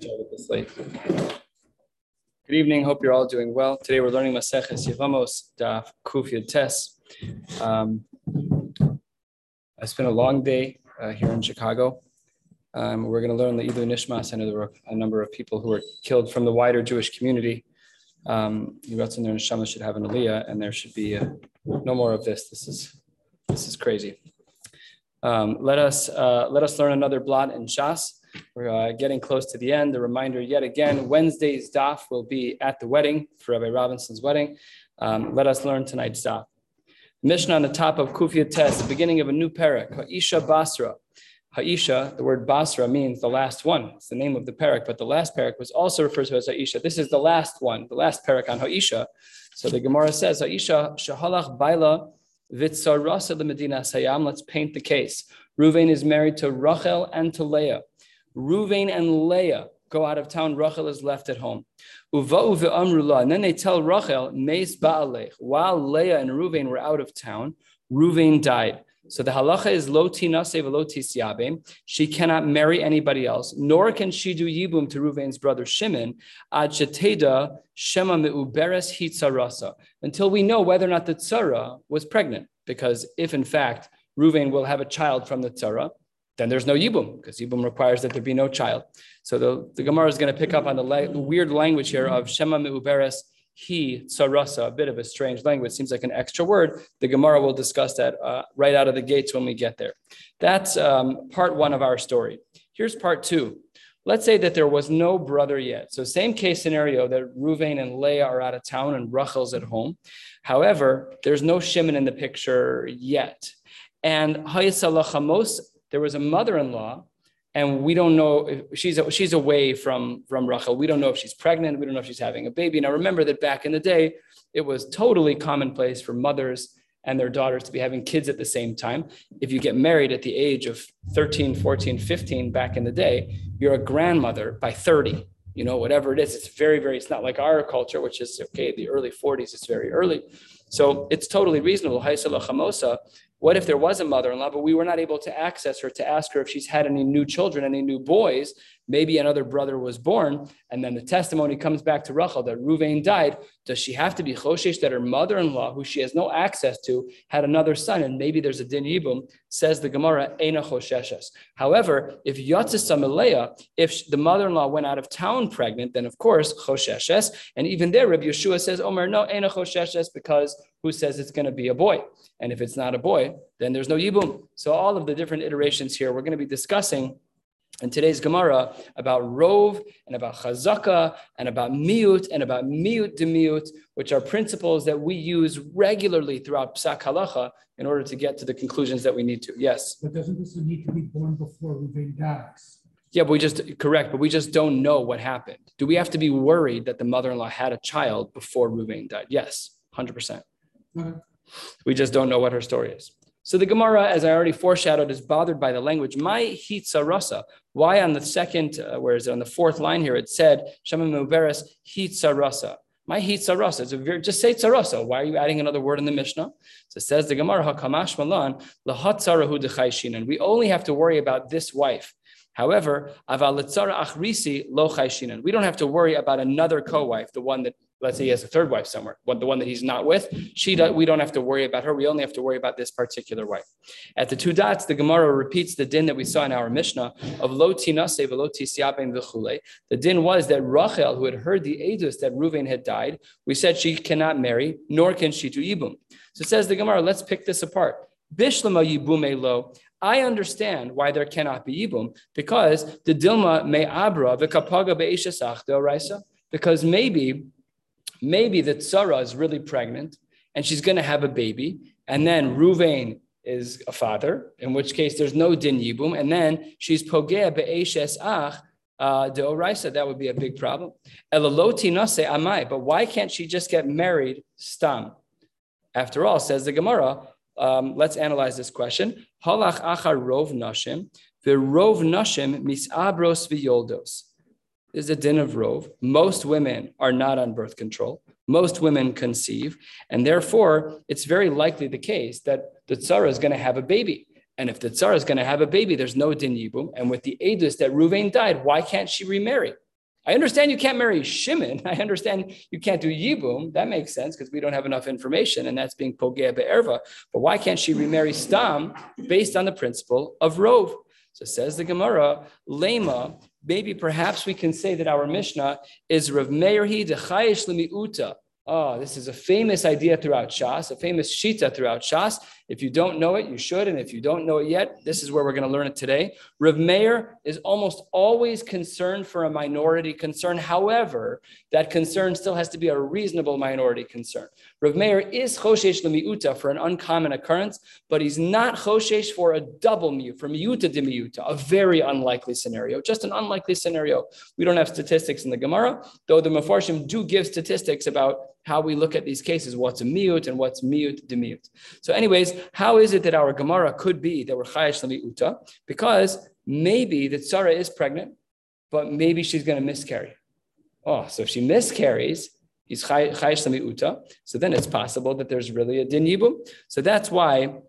Good evening. Hope you're all doing well. Today we're learning Maseches Yevamos Daf Kuf Yud Tes. Um, it's been a long day uh, here in Chicago. Um, we're going to learn the Ilu Nishmas. I know there were a number of people who were killed from the wider Jewish community. Um, Yiratzin their neshama should have an aliyah, and there should be uh, no more of this. This is this is crazy. Um, let us uh, let us learn another blot in Shas. We're uh, getting close to the end. The reminder yet again: Wednesday's daf will be at the wedding for Rabbi Robinson's wedding. Um, let us learn tonight's daf. Mishnah on the top of Kufia Test, the beginning of a new parak, Ha'isha Basra. Ha'isha, the word Basra means the last one. It's the name of the parak, but the last parak was also referred to as Ha'isha. This is the last one, the last parak on Ha'isha. So the Gemara says, Ha'isha shahalach baila vitzarasa the Medina sayam. Let's paint the case. Ruvain is married to Rachel and to Leah. Ruvain and Leah go out of town. Rachel is left at home. And then they tell Rachel. While Leah and Ruvain were out of town, Ruvain died. So the halacha is lo tinase velo tisyabim. She cannot marry anybody else, nor can she do yibum to Ruvain's brother Shimon shema hitzarasa until we know whether or not the tzara was pregnant. Because if in fact Ruvain will have a child from the tzara, then there's no yibum because yibum requires that there be no child. So the, the Gemara is going to pick up on the, la- weird language here of shema meuberes he tsarasa, a bit of a strange language, seems like an extra word. The Gemara will discuss that uh, right out of the gates when we get there. That's um, part one of our story. Here's part two. Let's say that there was no brother yet. So same case scenario that Ruvain and Leah are out of town and Rachel's at home. However, there's no Shimon in the picture yet. And Hayasalachamos, there was a mother-in-law and we don't know if she's she's away from from Rachel. We don't know if she's pregnant. We don't know if she's having a baby. Now remember that back in the day, it was totally commonplace for mothers and their daughters to be having kids at the same time. If you get married at the age of 13, 14, 15 back in the day, you're a grandmother by 30. You know, whatever it is, it's very, very, it's not like our culture, which is okay, the early 40s, it's very early. So it's totally reasonable. What if there was a mother in law, but we were not able to access her to ask her if she's had any new children, any new boys? Maybe another brother was born, and then the testimony comes back to Rachel that Ruvain died. Does she have to be choshesh that her mother in law, who she has no access to, had another son, and maybe there's a din yibum? Says the Gemara, Eina chosheshes. However, if Yatzis if the mother in law went out of town pregnant, then of course chosheshes. And even there, Rabbi Yehoshua says, Omer, no, Eina chosheshes, because who says it's going to be a boy? And if it's not a boy, then there's no yibum. So all of the different iterations here, we're going to be discussing in today's Gemara about rov and about chazaka and about miut and about miut demiut, which are principles that we use regularly throughout psak halacha in order to get to the conclusions that we need to. Yes. But doesn't this need to be born before Ruvain dies? Yeah, but we just correct, but we just don't know what happened. Do we have to be worried that the mother-in-law had a child before Ruvain died? Yes, hundred percent. We just don't know what her story is. So the Gemara, as I already foreshadowed, is bothered by the language. My hitza rasa. Why on the second, uh, where is it on the fourth line here? It said Shema Muberes hitza rasa. My hitza rasa. It's a very, just say tzarasa. Why are you adding another word in the Mishnah? So it says the Gemara hakamash malan lahatzarahu dechayshinan. We only have to worry about this wife. However, avalitzara achrisi lo. We don't have to worry about another co-wife, the one that let's say he has a third wife somewhere, but the one that he's not with, she we don't have to worry about her. We only have to worry about this particular wife. At the two dots, the Gemara repeats the din that we saw in our Mishnah of lo tinase velo v'chule. The din was that Rachel, who had heard the edus that Reuven had died, we said she cannot marry, nor can she do ibum. So it says the Gemara, let's pick this apart. Bishlama yibume lo. I understand why there cannot be ibum because the dilma me abra v'kapaga be'eshesach deoraisa. Because maybe maybe the tzara is really pregnant and she's going to have a baby, and then Ruvain is a father, in which case there's no din yibum, and then she's pogea be'eshes ach uh, de oraisa, that would be a big problem. Elaloti nase amai, but why can't she just get married stam? After all, says the Gemara, um, let's analyze this question. Halach achar rov nashim, the rov nashim misabros v'yoldos is a din of rove. Most women are not on birth control. Most women conceive, and therefore it's very likely the case that the tzara is going to have a baby. And if the tzara is going to have a baby, there's no din yibum. And with the edus that Ruvain died, why can't she remarry? I understand you can't marry Shimon. I understand you can't do Yibum. That makes sense because we don't have enough information and that's being Pogea Be'erva. But why can't she remarry Stam based on the principle of Rove? So says the Gemara, Lema, maybe perhaps we can say that our Mishnah is Rav Meirhi de Chayish Lemiuta. Oh, ah, this is a famous idea throughout Shas, a famous shita throughout Shas. If you don't know it, you should. And if you don't know it yet, this is where we're going to learn it today. Rav Meir is almost always concerned for a minority concern. However, that concern still has to be a reasonable minority concern. Rav Meir is choshesh lemiuta for an uncommon occurrence, but he's not choshesh for a double mute, for miuta de miuta, a very unlikely scenario, just an unlikely scenario. We don't have statistics in the Gemara, though the Mefarshim do give statistics about how we look at these cases, what's a mute and what's mute de mute. So, anyways, how is it that our Gemara could be that we're chayash uta? Because maybe the tzara is pregnant, but maybe she's going to miscarry. Oh, so if she miscarries, he's chayash uta. So then it's possible that there's really a din yibum. So that's why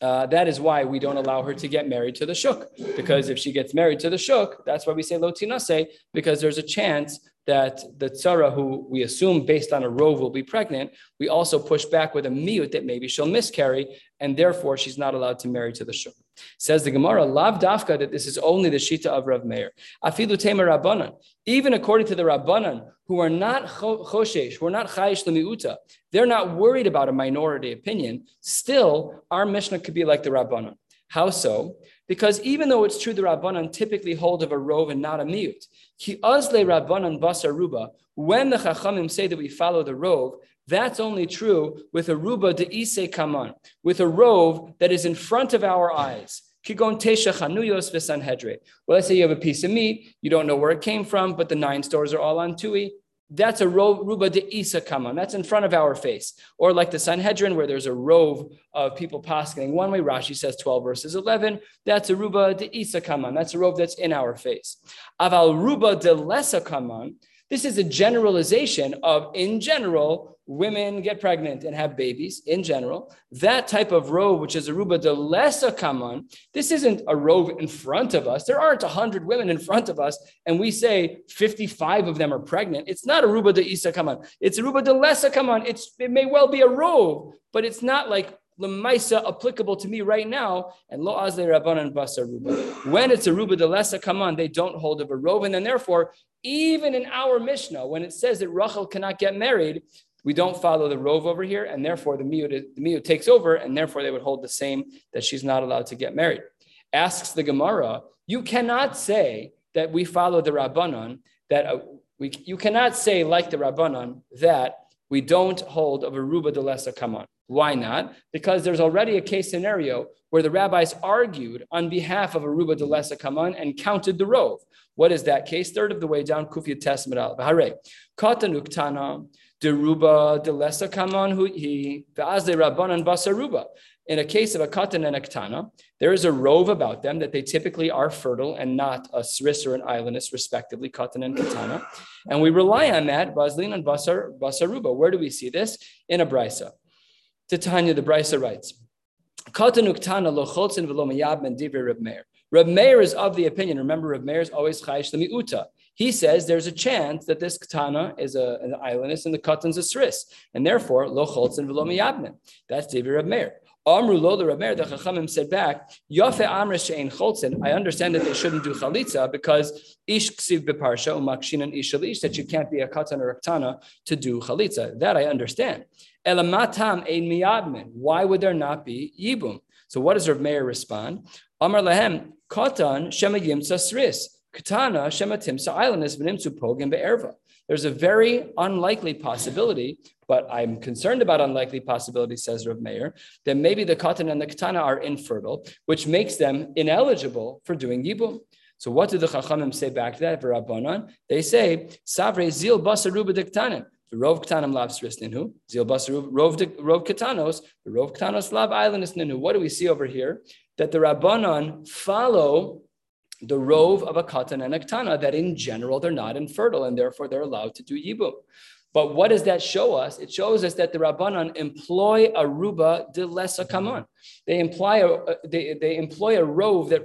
uh, that is why we don't allow her to get married to the shuk. Because if she gets married to the shuk, that's why we say lotinase, because there's a chance that the tzara, who we assume based on a rove will be pregnant, we also push back with a miut that maybe she'll miscarry, and therefore she's not allowed to marry to the shuk. Says the Gemara, lav dafka, that this is only the shita of Rav Meir. Afilu tema rabbanan. Even according to the rabbanan, who are not choshesh, who are not chayish lemiuta, they're not worried about a minority opinion. Still, our Mishnah could be like the rabbanan. How so? Because even though it's true the Rabbanan typically hold of a rove and not a miut, ki azle Rabbanan basaruba, when the Chachamim say that we follow the rove, that's only true with a ruba de ise kaman, with a rove that is in front of our eyes. Well, let's say you have a piece of meat, you don't know where it came from, but the nine stores are all on tui. That's a ruba de isa kaman. That's in front of our face. Or like the Sanhedrin, where there's a rove of people passing one way. Rashi says 12 verses 11. That's a ruba de isa kaman. That's a rove that's in our face. Aval ruba de lesa kaman. This is a generalization of, in general, women get pregnant and have babies in general. That type of robe, which is aruba de lesa kaman, this isn't a robe in front of us. There aren't 100 women in front of us, and we say 55 of them are pregnant. It's not aruba ruba de isa kaman. It's aruba de lesa kaman. It's, it may well be a robe, but it's not like lemaisa applicable to me right now, and lo azle rabbanan basa ruba. When it's aruba de lesa kaman, they don't hold of a robe, and then therefore, even in our Mishnah, when it says that Rachel cannot get married, we don't follow the rove over here, and therefore the miut, the miut takes over, and therefore they would hold the same that she's not allowed to get married. Asks the Gemara, you cannot say that we follow the Rabbanon, that uh, we, you cannot say like the Rabbanon that we don't hold of a Ruba de Lesa Kaman. Why not? Because there's already a case scenario where the rabbis argued on behalf of Aruba de Lesa Kaman and counted the rove. What is that case? Third of the way down, Kufya Testament al Hare. Katanuk Tana, Deruba de Lesa Kaman hu he, Vazde Rabbanan Basaruba. In a case of a katan and a ktana, there is a rove about them that they typically are fertile and not a sris or an respectively, katan and katana. And we rely on that, Baslin and Basar, Basaruba. Where do we see this? In a brisa. Titania, the brisa writes, Katan uktana lo cholzin v'lo mayab men divrei Reb Meir. Reb Meir is of the opinion, remember Reb Meir is always chayish uta. He says there's a chance that this katana is a, an ailonis and the katan's a sris, and therefore lo cholzin v'lo mayabmen. That's divrei Reb Meir. Amru lo the Rameir, the Chachamim said back, Yafe Amr Shein Cholzin. I understand that they shouldn't do chalitza because ish ksiv beparsha umakshin and ish that you can't be a katan or a ktana to do chalitza. That I understand. Elamatam ein miyadmin. Why would there not be yibum? So what does Rav Meir respond? Amar lahem katan shema yimtza sris. Katana shema timsa ailonis v'nimtzu pogim be'erva. There's a very unlikely possibility, but I'm concerned about unlikely possibility, says Rav Meir, that maybe the katan and the katana are infertile, which makes them ineligible for doing yibum. So what do the chachamim say back to that? For Rabbanan, they say, Savre zil basaruba diktanim. The rov ktanim lav ninu. Zil basaruba rov katanos. The rov katanos lav ailonis ninu. What do we see over here? That the Rabbanan follow the rove of a katan and a ktana that in general they're not infertile and therefore they're allowed to do yibum. But what does that show us? It shows us that the Rabbanan employ a ruba de lesa kaman. They imply a, uh, they, they employ a rove that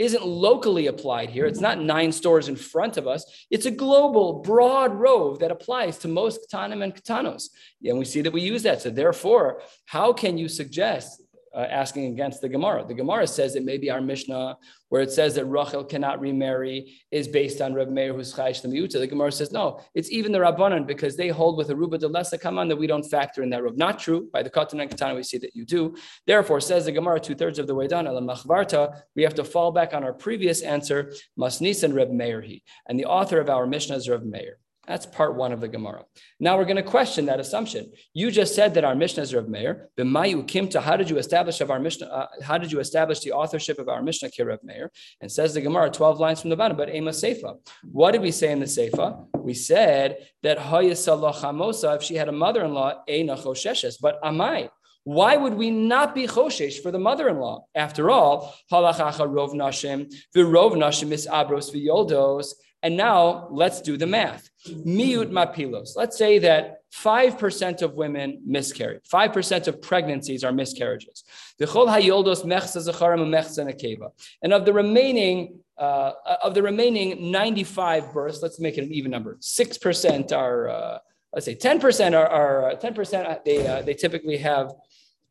isn't locally applied here. It's not nine stores in front of us. It's a global, broad rove that applies to most katanim and katanos. And we see that we use that. So therefore, how can you suggest uh, asking against the Gemara. The Gemara says it may be our Mishnah, where it says that Rachel cannot remarry, is based on Reb Meir who's Chayish the Miuta. The Gemara says no, it's even the Rabbanan because they hold with a Ruba de Lesa Kaman that we don't factor in that rub. Not true. By the Katan and Katana, we see that you do. Therefore, says the Gemara, two thirds of the way down, Machvarta, we have to fall back on our previous answer, Masnis and Reb Meir he. And the author of our Mishnah is Reb Meir. That's part one of the Gemara. Now we're going to question that assumption. You just said that our Mishnah is Rav Meir. B'mayu kimta, how did you establish of our Mishnah? Uh, how did you establish the authorship of our Mishnah, Rav Meir? And says the Gemara, 12 lines from the bottom, but Ema Seifa. What did we say in the Seifa? We said that Hayasalah if she had a mother-in-law, Eina Chosheshes, but Amai. Why would we not be choshesh for the mother-in-law? After all, halachacha rov nashim, v'rov nashim is abros v'yoldos, and now let's do the math. Miut mapilos. Let's say that 5% of women miscarry. 5% of pregnancies are miscarriages. And of the remaining uh, of the remaining 95 births, let's make it an even number. 6% are, uh, let's say 10% are, are 10% uh, they, uh, they typically have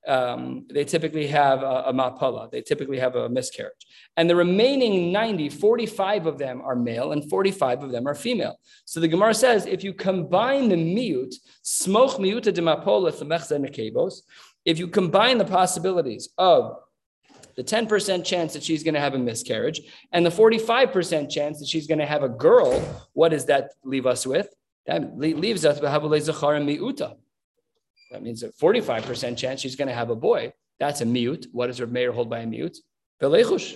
um, they typically have a, a mapala, they typically have a miscarriage. And the remaining 90, 45 of them are male and 45 of them are female. So the Gemara says if you combine the miut, smoch miuta de mapola nekebos, if you combine the possibilities of the 10% chance that she's going to have a miscarriage and the 45% chance that she's going to have a girl, what does that leave us with? That leaves us with miuta. That means a 45% chance she's going to have a boy. That's a mute. What does Rav Meir hold by a mute? Belechush.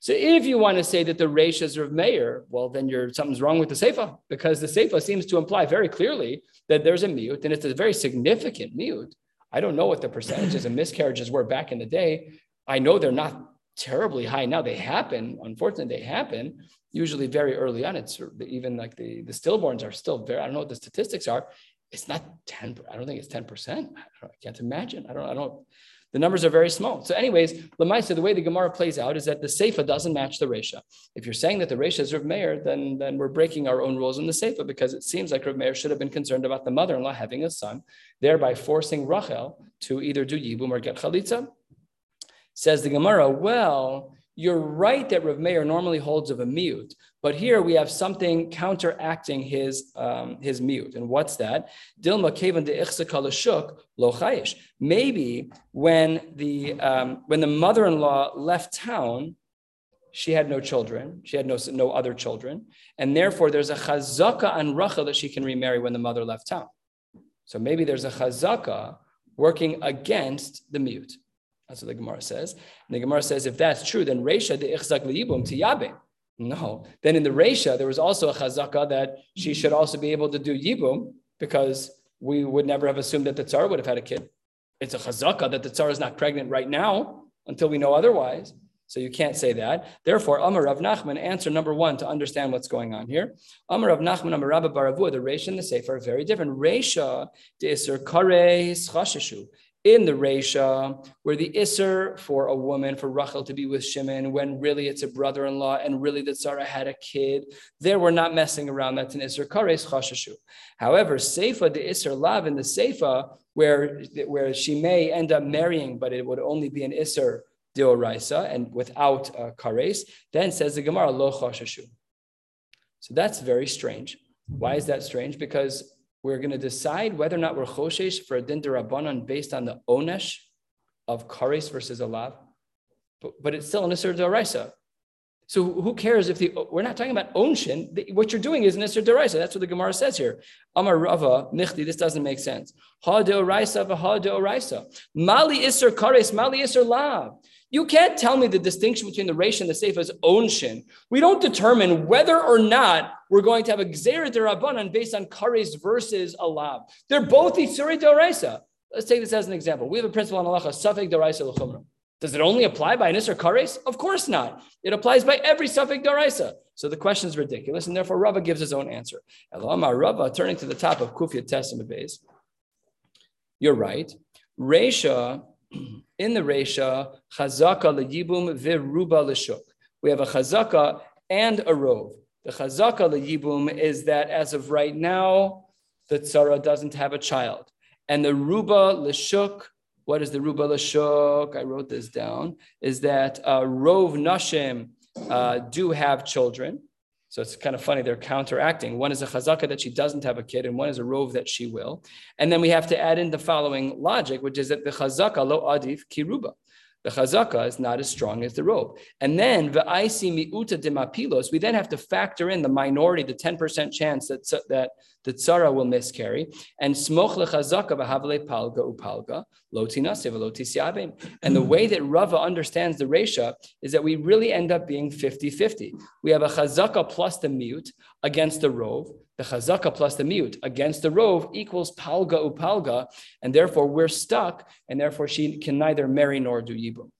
So if you want to say that the Reish is Rav Meir, well, then you're something's wrong with the Seifa because the Seifa seems to imply very clearly that there's a mute and it's a very significant mute. I don't know what the percentages of miscarriages were back in the day. I know they're not terribly high now. They happen, unfortunately, they happen usually very early on. It's even like the, the stillborns are still very, I don't know what the statistics are it's not 10 i don't think it's 10% I, can't imagine. I don't i don't the numbers are very small. So anyways lemaisa the way the gemara plays out is that the seifa doesn't match the resha. If you're saying that the resha is Rav Meir, then then we're breaking our own rules in the seifa because it seems like Rav Meir should have been concerned about the mother-in-law having a son thereby forcing rachel to either do yibum or get chalitza. Says the gemara well you're right that Rav Meir normally holds of a mute, but here we have something counteracting his um, his mute. And what's that? Dilma kevan de shuk lo chayish. Maybe when the um, when the mother-in-law left town, she had no children. She had no no other children, and therefore there's a chazaka on Rachel that she can remarry when the mother left town. So maybe there's a chazaka working against the mute. That's what the Gemara says. And the Gemara says, if that's true, then Reisha de ichzak liyibum tiyabe. No. Then in the Reisha, there was also a chazaka that she should also be able to do yibum because we would never have assumed that the tsar would have had a kid. It's a chazaka that the tsar is not pregnant right now until we know otherwise. So you can't say that. Therefore, Amar Rav Nachman, answer number one to understand what's going on here. Amar Rav Nachman, Amar Rabba Baravu, the Reisha and the Sefer are very different. Reisha de Isser Kare in the Resha, where the Isser for a woman, for Rachel to be with Shimon, when really it's a brother in law and really that tzara had a kid, there we're not messing around. That's an Isser Kares Chashashu. However, Seifa, the Isser Lav in the Seifa, where, where she may end up marrying, but it would only be an Isser Deoraisa and without uh, Kares, then says the Gemara, Lo Chashashu. So that's very strange. Why is that strange? Because we're going to decide whether or not we're choshesh for a din derabanan based on the onesh of kares versus alav, but, but it's still an isser deraisa. So who cares if the we're not talking about onshin? What you're doing is an isser deraisa. That's what the Gemara says here. Amar Rava Michti. This doesn't make sense. Ha deoraisa v'ha deoraisa. Mali isser kares, mali isser lav. You can't tell me the distinction between the Reish and the Seif is onshin. We don't determine whether or not we're going to have a Gzera Derabanan based on Kares versus Alab. They're both Itzuri Doraisa. Let's take this as an example. We have a principle on halacha, Safek Doraisa L'chumra. Does it only apply by Nisr Kares? Of course not. It applies by every Safek Doraisa. So the question is ridiculous, and therefore Rava gives his own answer. Elama Rava, turning to the top of Kufya base. You're right. Resha in the Resha, Chazaka leyibum viruba l'shuk. we have a chazaka and a rove. The chazaka yibum is that as of right now, the tzara doesn't have a child. And the ruba lishuk, what is the ruba lishuk? I wrote this down, is that uh, rove nashim uh, do have children. So it's kind of funny, they're counteracting. One is a chazaka that she doesn't have a kid, and one is a rove that she will. And then we have to add in the following logic, which is that the chazaka lo adif kiruba. The chazaka is not as strong as the robe. And then v'aisi miuta demapilos, we then have to factor in the minority, the 10% chance that, that the tzara will miscarry. And smoch lechazaka v'havale palga upalga, lo tinase And the way that Rava understands the Resha is that we really end up being 50-50. We have a chazaka plus the mute against the rove, the chazaka plus the mute against the rove equals palga upalga, and therefore we're stuck, and therefore she can neither marry nor do yibum.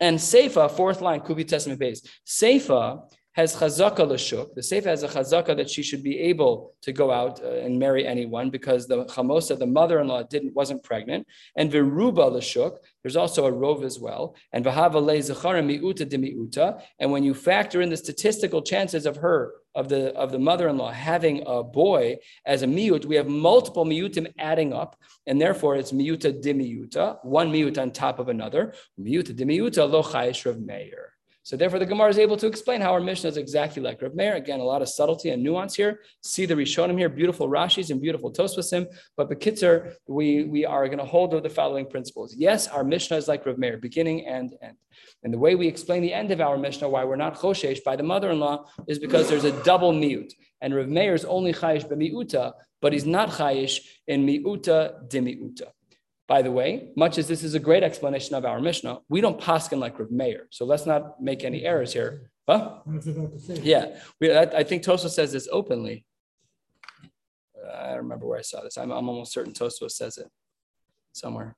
And seifa, fourth line, kubi testament base. Seifa has chazaka l'shuk. The seifa has a chazaka that she should be able to go out uh, and marry anyone because the chamosa, the mother-in-law, didn't wasn't pregnant. And viruba l'shuk, there's also a rove as well. And v'hava le zechara miuta de miuta. And when you factor in the statistical chances of her of the of the mother-in-law having a boy as a miut, we have multiple miutim adding up, and therefore it's miuta de miuta, one miut on top of another. Miuta de miuta lo chayish Rav meir. So therefore, the Gemara is able to explain how our Mishnah is exactly like Rav Meir. Again, a lot of subtlety and nuance here. See the Rishonim here, beautiful Rashis and beautiful Tosvasim. But Bekitzer, we, we are going to hold with the following principles. Yes, our Mishnah is like Rav Meir, beginning and end. And the way we explain the end of our Mishnah, why we're not choshesh by the mother-in-law, is because there's a double miut. And Rav Meir is only chayish b'miuta, but he's not chayish in miuta de miuta. By the way, much as this is a great explanation of our Mishnah, we don't paskin like Rav Meir. So let's not make any errors here. Huh? Yeah, we, I, I, think Tosa says this openly. I don't remember where I saw this. I'm, I'm almost certain Tosa says it somewhere.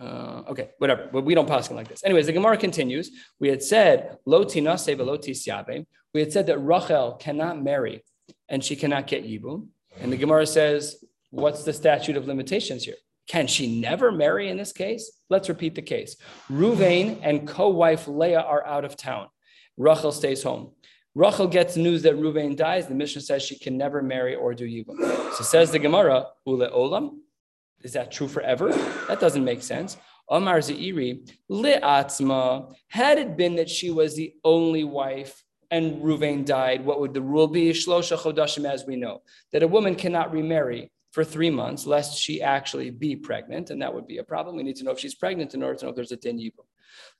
Uh, okay, whatever. But we don't paskin like this. Anyways, the Gemara continues. We had said loti lo tinase velo We had said that Rachel cannot marry and she cannot get yibum. And the Gemara says What's the statute of limitations here? Can she never marry in this case? Let's repeat the case. Ruvain and co-wife Leah are out of town. Rachel stays home. Rachel gets news that Ruvain dies. The Mishnah says she can never marry or do yibum. So says the Gemara, Ule Olam. Is that true forever? That doesn't make sense. Omar Zeiri, Li'atzma, had it been that she was the only wife and Ruvain died, what would the rule be? Shlosha chodashim, as we know, that a woman cannot remarry for three months, lest she actually be pregnant, and that would be a problem. We need to know if she's pregnant in order to know if there's a din yibum.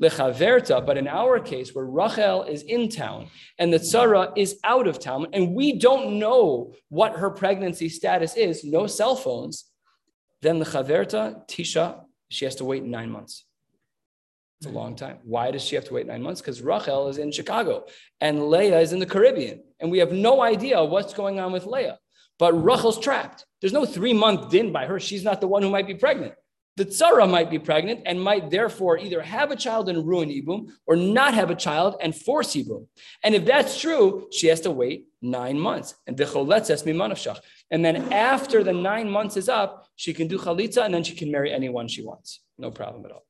Lechaverta, but in our case, where Rachel is in town and the tzara is out of town, and we don't know what her pregnancy status is, no cell phones, then the chaverta tisha, she has to wait nine months. It's a long time. Why does she have to wait nine months? Because Rachel is in Chicago and Leah is in the Caribbean, and we have no idea what's going on with Leah. But Rachel's trapped. There's no three month din by her. She's not the one who might be pregnant. The tzara might be pregnant and might therefore either have a child and ruin Ibum or not have a child and force Ibum. And if that's true, she has to wait nine months. And the choletz es mimanavshach. and then after the nine months is up, she can do chalitza and then she can marry anyone she wants. No problem at all.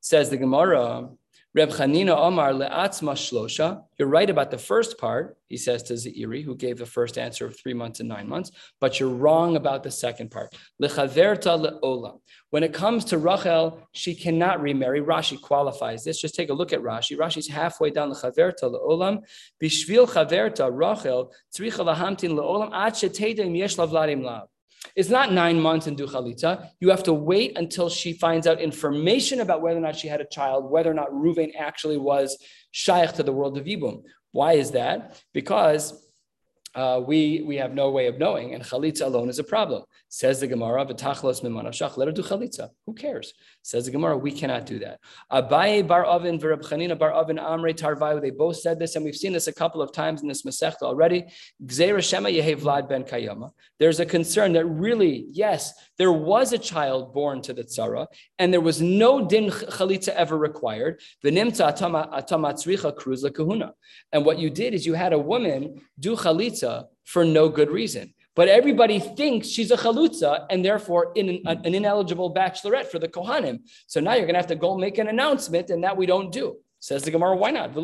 Says the Gemara, Reb Chanina Omar le'atzma shlosha. You're right about the first part, he says to Zeiri, who gave the first answer of three months and nine months, but you're wrong about the second part. Lechaverta le'olam. When it comes to Rachel, she cannot remarry. Rashi qualifies this. Just take a look at Rashi. Rashi's halfway down lechaverta le'olam. Bishvil chaverta Rachel tzricha lahamtin le'olam ad shetedem yesh lavladim lav. It's not nine months and do. You have to wait until she finds out information about whether or not she had a child, whether or not Ruvain actually was shaykh to the world of Yibum. Why is that? Because uh, we, we have no way of knowing, and chalitza alone is a problem. Says the Gemara, "V'tachlos mimanashach." Let her do chalitza. Who cares? Says the Gemara, we cannot do that. Abaye bar Chanina bar Tarvayu. They both said this, and we've seen this a couple of times in this Masechta already. Gzeira Shema Vlad ben Kayama. There's a concern that really, yes, there was a child born to the tzara, and there was no din chalitza ever required. V'nimta atamatzricha kruz kahuna. And what you did is you had a woman do chalitza for no good reason. But everybody thinks she's a chalutza and therefore in an, an, ineligible bachelorette for the Kohanim. So now you're going to have to go make an announcement, and that we don't do. Says the Gemara, why not?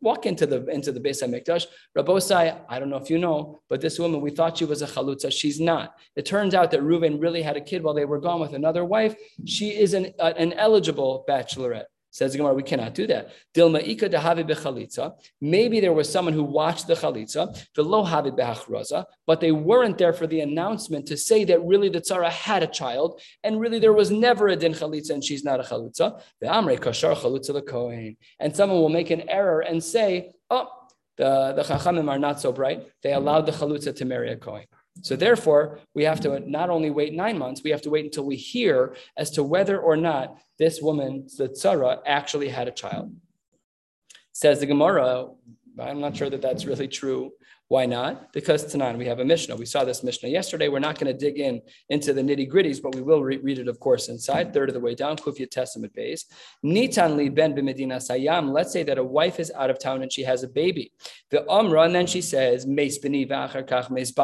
Walk into the into the Beis Hamikdash. Rabbosai, I don't know if you know, but this woman, we thought she was a chalutza. She's not. It turns out that Reuven really had a kid while they were gone with another wife. She is an, an eligible bachelorette. Says Gemara, we cannot do that. Dilma ika bechalitza. Maybe there was someone who watched the chalitza, velo havi behachraza, but they weren't there for the announcement to say that really the tzara had a child, and really there was never a din chalitza, and she's not a chalitza. The amre kashar chalitza the kohen, and someone will make an error and say, oh, the the chachamim are not so bright. They allowed the chalitza to marry a kohen. So therefore, we have to not only wait nine months, we have to wait until we hear as to whether or not this woman, the tzara, actually had a child. Says the Gemara, I'm not sure that that's really true. Why not? Because Tanan, we have a Mishnah. We saw this Mishnah yesterday. We're not going to dig in into the nitty gritties, but we will re- read it, of course, inside, third of the way down, Kufya Testament base. Nitan li ben b'medina sayam. Let's say that a wife is out of town and she has a baby. The Umrah, and then she says, Meis b'ni v'achar kach meis.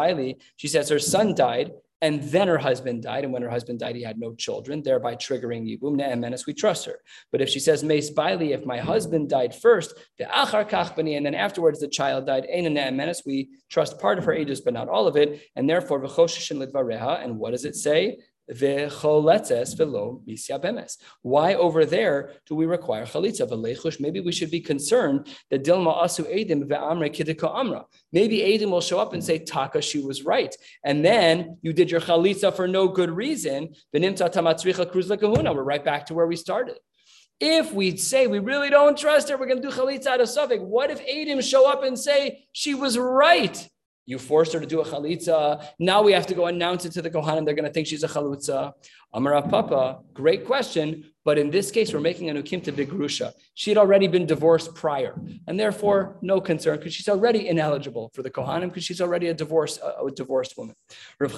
She says her son died and then her husband died. And when her husband died, he had no children, thereby triggering Yibum. Ne'emenes, we trust her. But if she says, Meis Baili, if my husband died first, the Achar Kachbani, and then afterwards the child died, Ein Ne'emenes, we trust part of her ages, but not all of it. And therefore, V'choshishin Lidvareha. And what does it say? Why over there do we require chalitza? Maybe we should be concerned that Dilma asu edim ve'amre kidika amra. Maybe Edim will show up and say, Taka, she was right. And then you did your chalitza for no good reason. We're right back to where we started. If we say we really don't trust her, we're going to do chalitza out of safek. What if Edim show up and say she was right? You forced her to do a chalitza. Now we have to go announce it to the Kohanim. They're going to think she's a chalitza. Amarav Papa, great question. But in this case, we're making a nukim to Bigrusha. She had already been divorced prior, and therefore no concern because she's already ineligible for the Kohanim because she's already a divorced, a, a divorced woman. That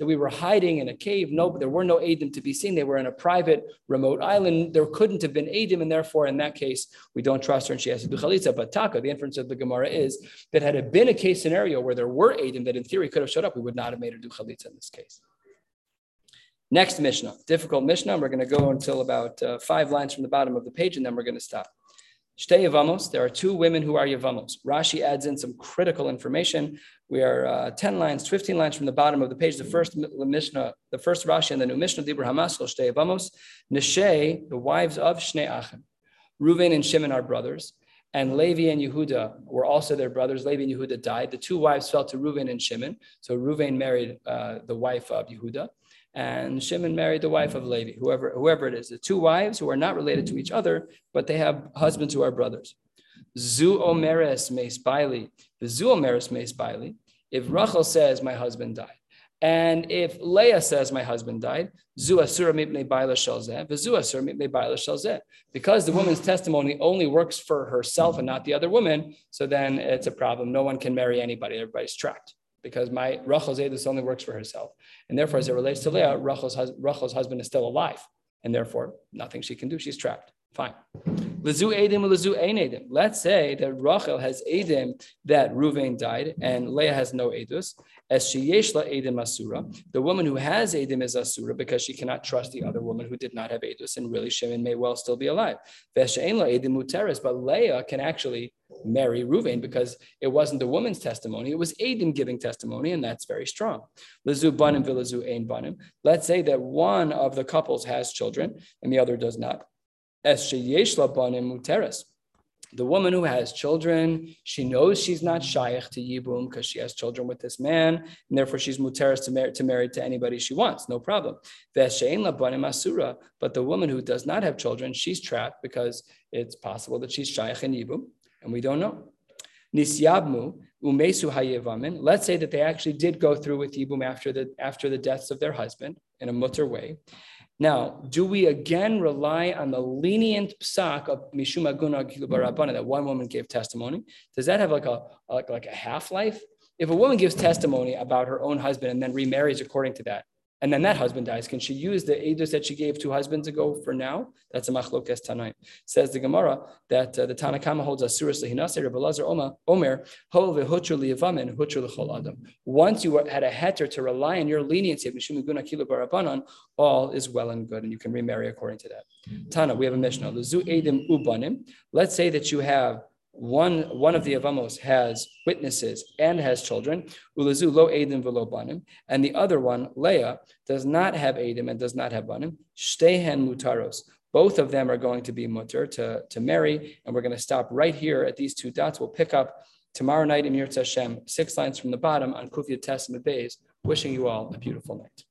we were hiding in a cave. No, there were no Adim to be seen. They were in a private, remote island. There couldn't have been Adim, and therefore, in that case, we don't trust her and she has to do Chalitza. But Taka, the inference of the Gemara is that had it been a case scenario where there were Adim that in theory could have showed up, we would not have made her do Chalitza in this case. Next Mishnah, difficult Mishnah. We're going to go until about uh, five lines from the bottom of the page, and then we're going to stop. Shtei Yavamos, there are two women who are Yavamos. Rashi adds in some critical information. We are uh, 10 lines, 15 lines from the bottom of the page. The first Mishnah, the first Rashi and the new Mishnah, Dibra Hamaskal, Shtei Yavamos, Neshe, the wives of Shnei Achim. Reuven and Shimon are brothers, and Levi and Yehuda were also their brothers. Levi and Yehuda died. The two wives fell to Reuven and Shimon. So Reuven married uh, the wife of Yehuda and Shimon married the wife of Levi, whoever, whoever it is, the two wives who are not related to each other, but they have husbands who are brothers. Zu omeres meis baili, the zu omeres meis baili. If Rachel says, My husband died, and if Leah says, My husband died. Because the woman's testimony only works for herself and not the other woman, so then it's a problem. No one can marry anybody, everybody's trapped because my Rachel's Edus only works for herself. And therefore, as it relates to Leah, Rachel's, Rachel's husband is still alive. And therefore, nothing she can do. She's trapped. Fine. Let's say that Rachel has Edim that Ruvain died and Leah has no Edus. As Sheyeshla Edim Asura, the woman who has Edim is Asura because she cannot trust the other woman who did not have Edus, and really Shimon may well still be alive. Edim but Leah can actually marry Ruvain because it wasn't the woman's testimony, it was Edim giving testimony, and that's very strong. Lezu Banim Vilazu Banim. Let's say that one of the couples has children and the other does not. As Sheyeshla Banim Muteres the woman who has children, she knows she's not mm-hmm. shaykh to Yibum because she has children with this man, and therefore she's muteris to marry, to marry to anybody she wants, no problem. But the woman who does not have children, she's trapped because it's possible that she's shaykh in Yibum, and we don't know. Nisyabmu umesu hayevamin. Let's say that they actually did go through with Yibum after the after the deaths of their husband in a mutter way. Now, do we again rely on the lenient psak of Mishuma Guna Barabana that one woman gave testimony? Does that have like a like, like a half life? If a woman gives testimony about her own husband and then remarries according to that, and then that husband dies, can she use the edus that she gave to husbands ago for now? That's a machlokes tanaim. Says the Gemara that uh, the Tanakama holds asuras lehinase Rebbe Lazar Omer Omer ho vehutru liavamin hutru lechol adam. Once you had a heter to rely on your leniency of mishum guna kilu barabanan, all is well and good, and you can remarry according to that. Tana, we have a mishnah. Luzu edim ubanim. Let's say that you have one one of the avamos has witnesses and has children. Ulazu lo edim velo banim, and the other one, Leah, does not have edim and does not have banim. Shtehen mutaros. Both of them are going to be mutter to, to marry, and we're going to stop right here at these two dots. We'll pick up tomorrow night in Yirtz Hashem, six lines from the bottom on Kufya Testament Bays. Wishing you all a beautiful night.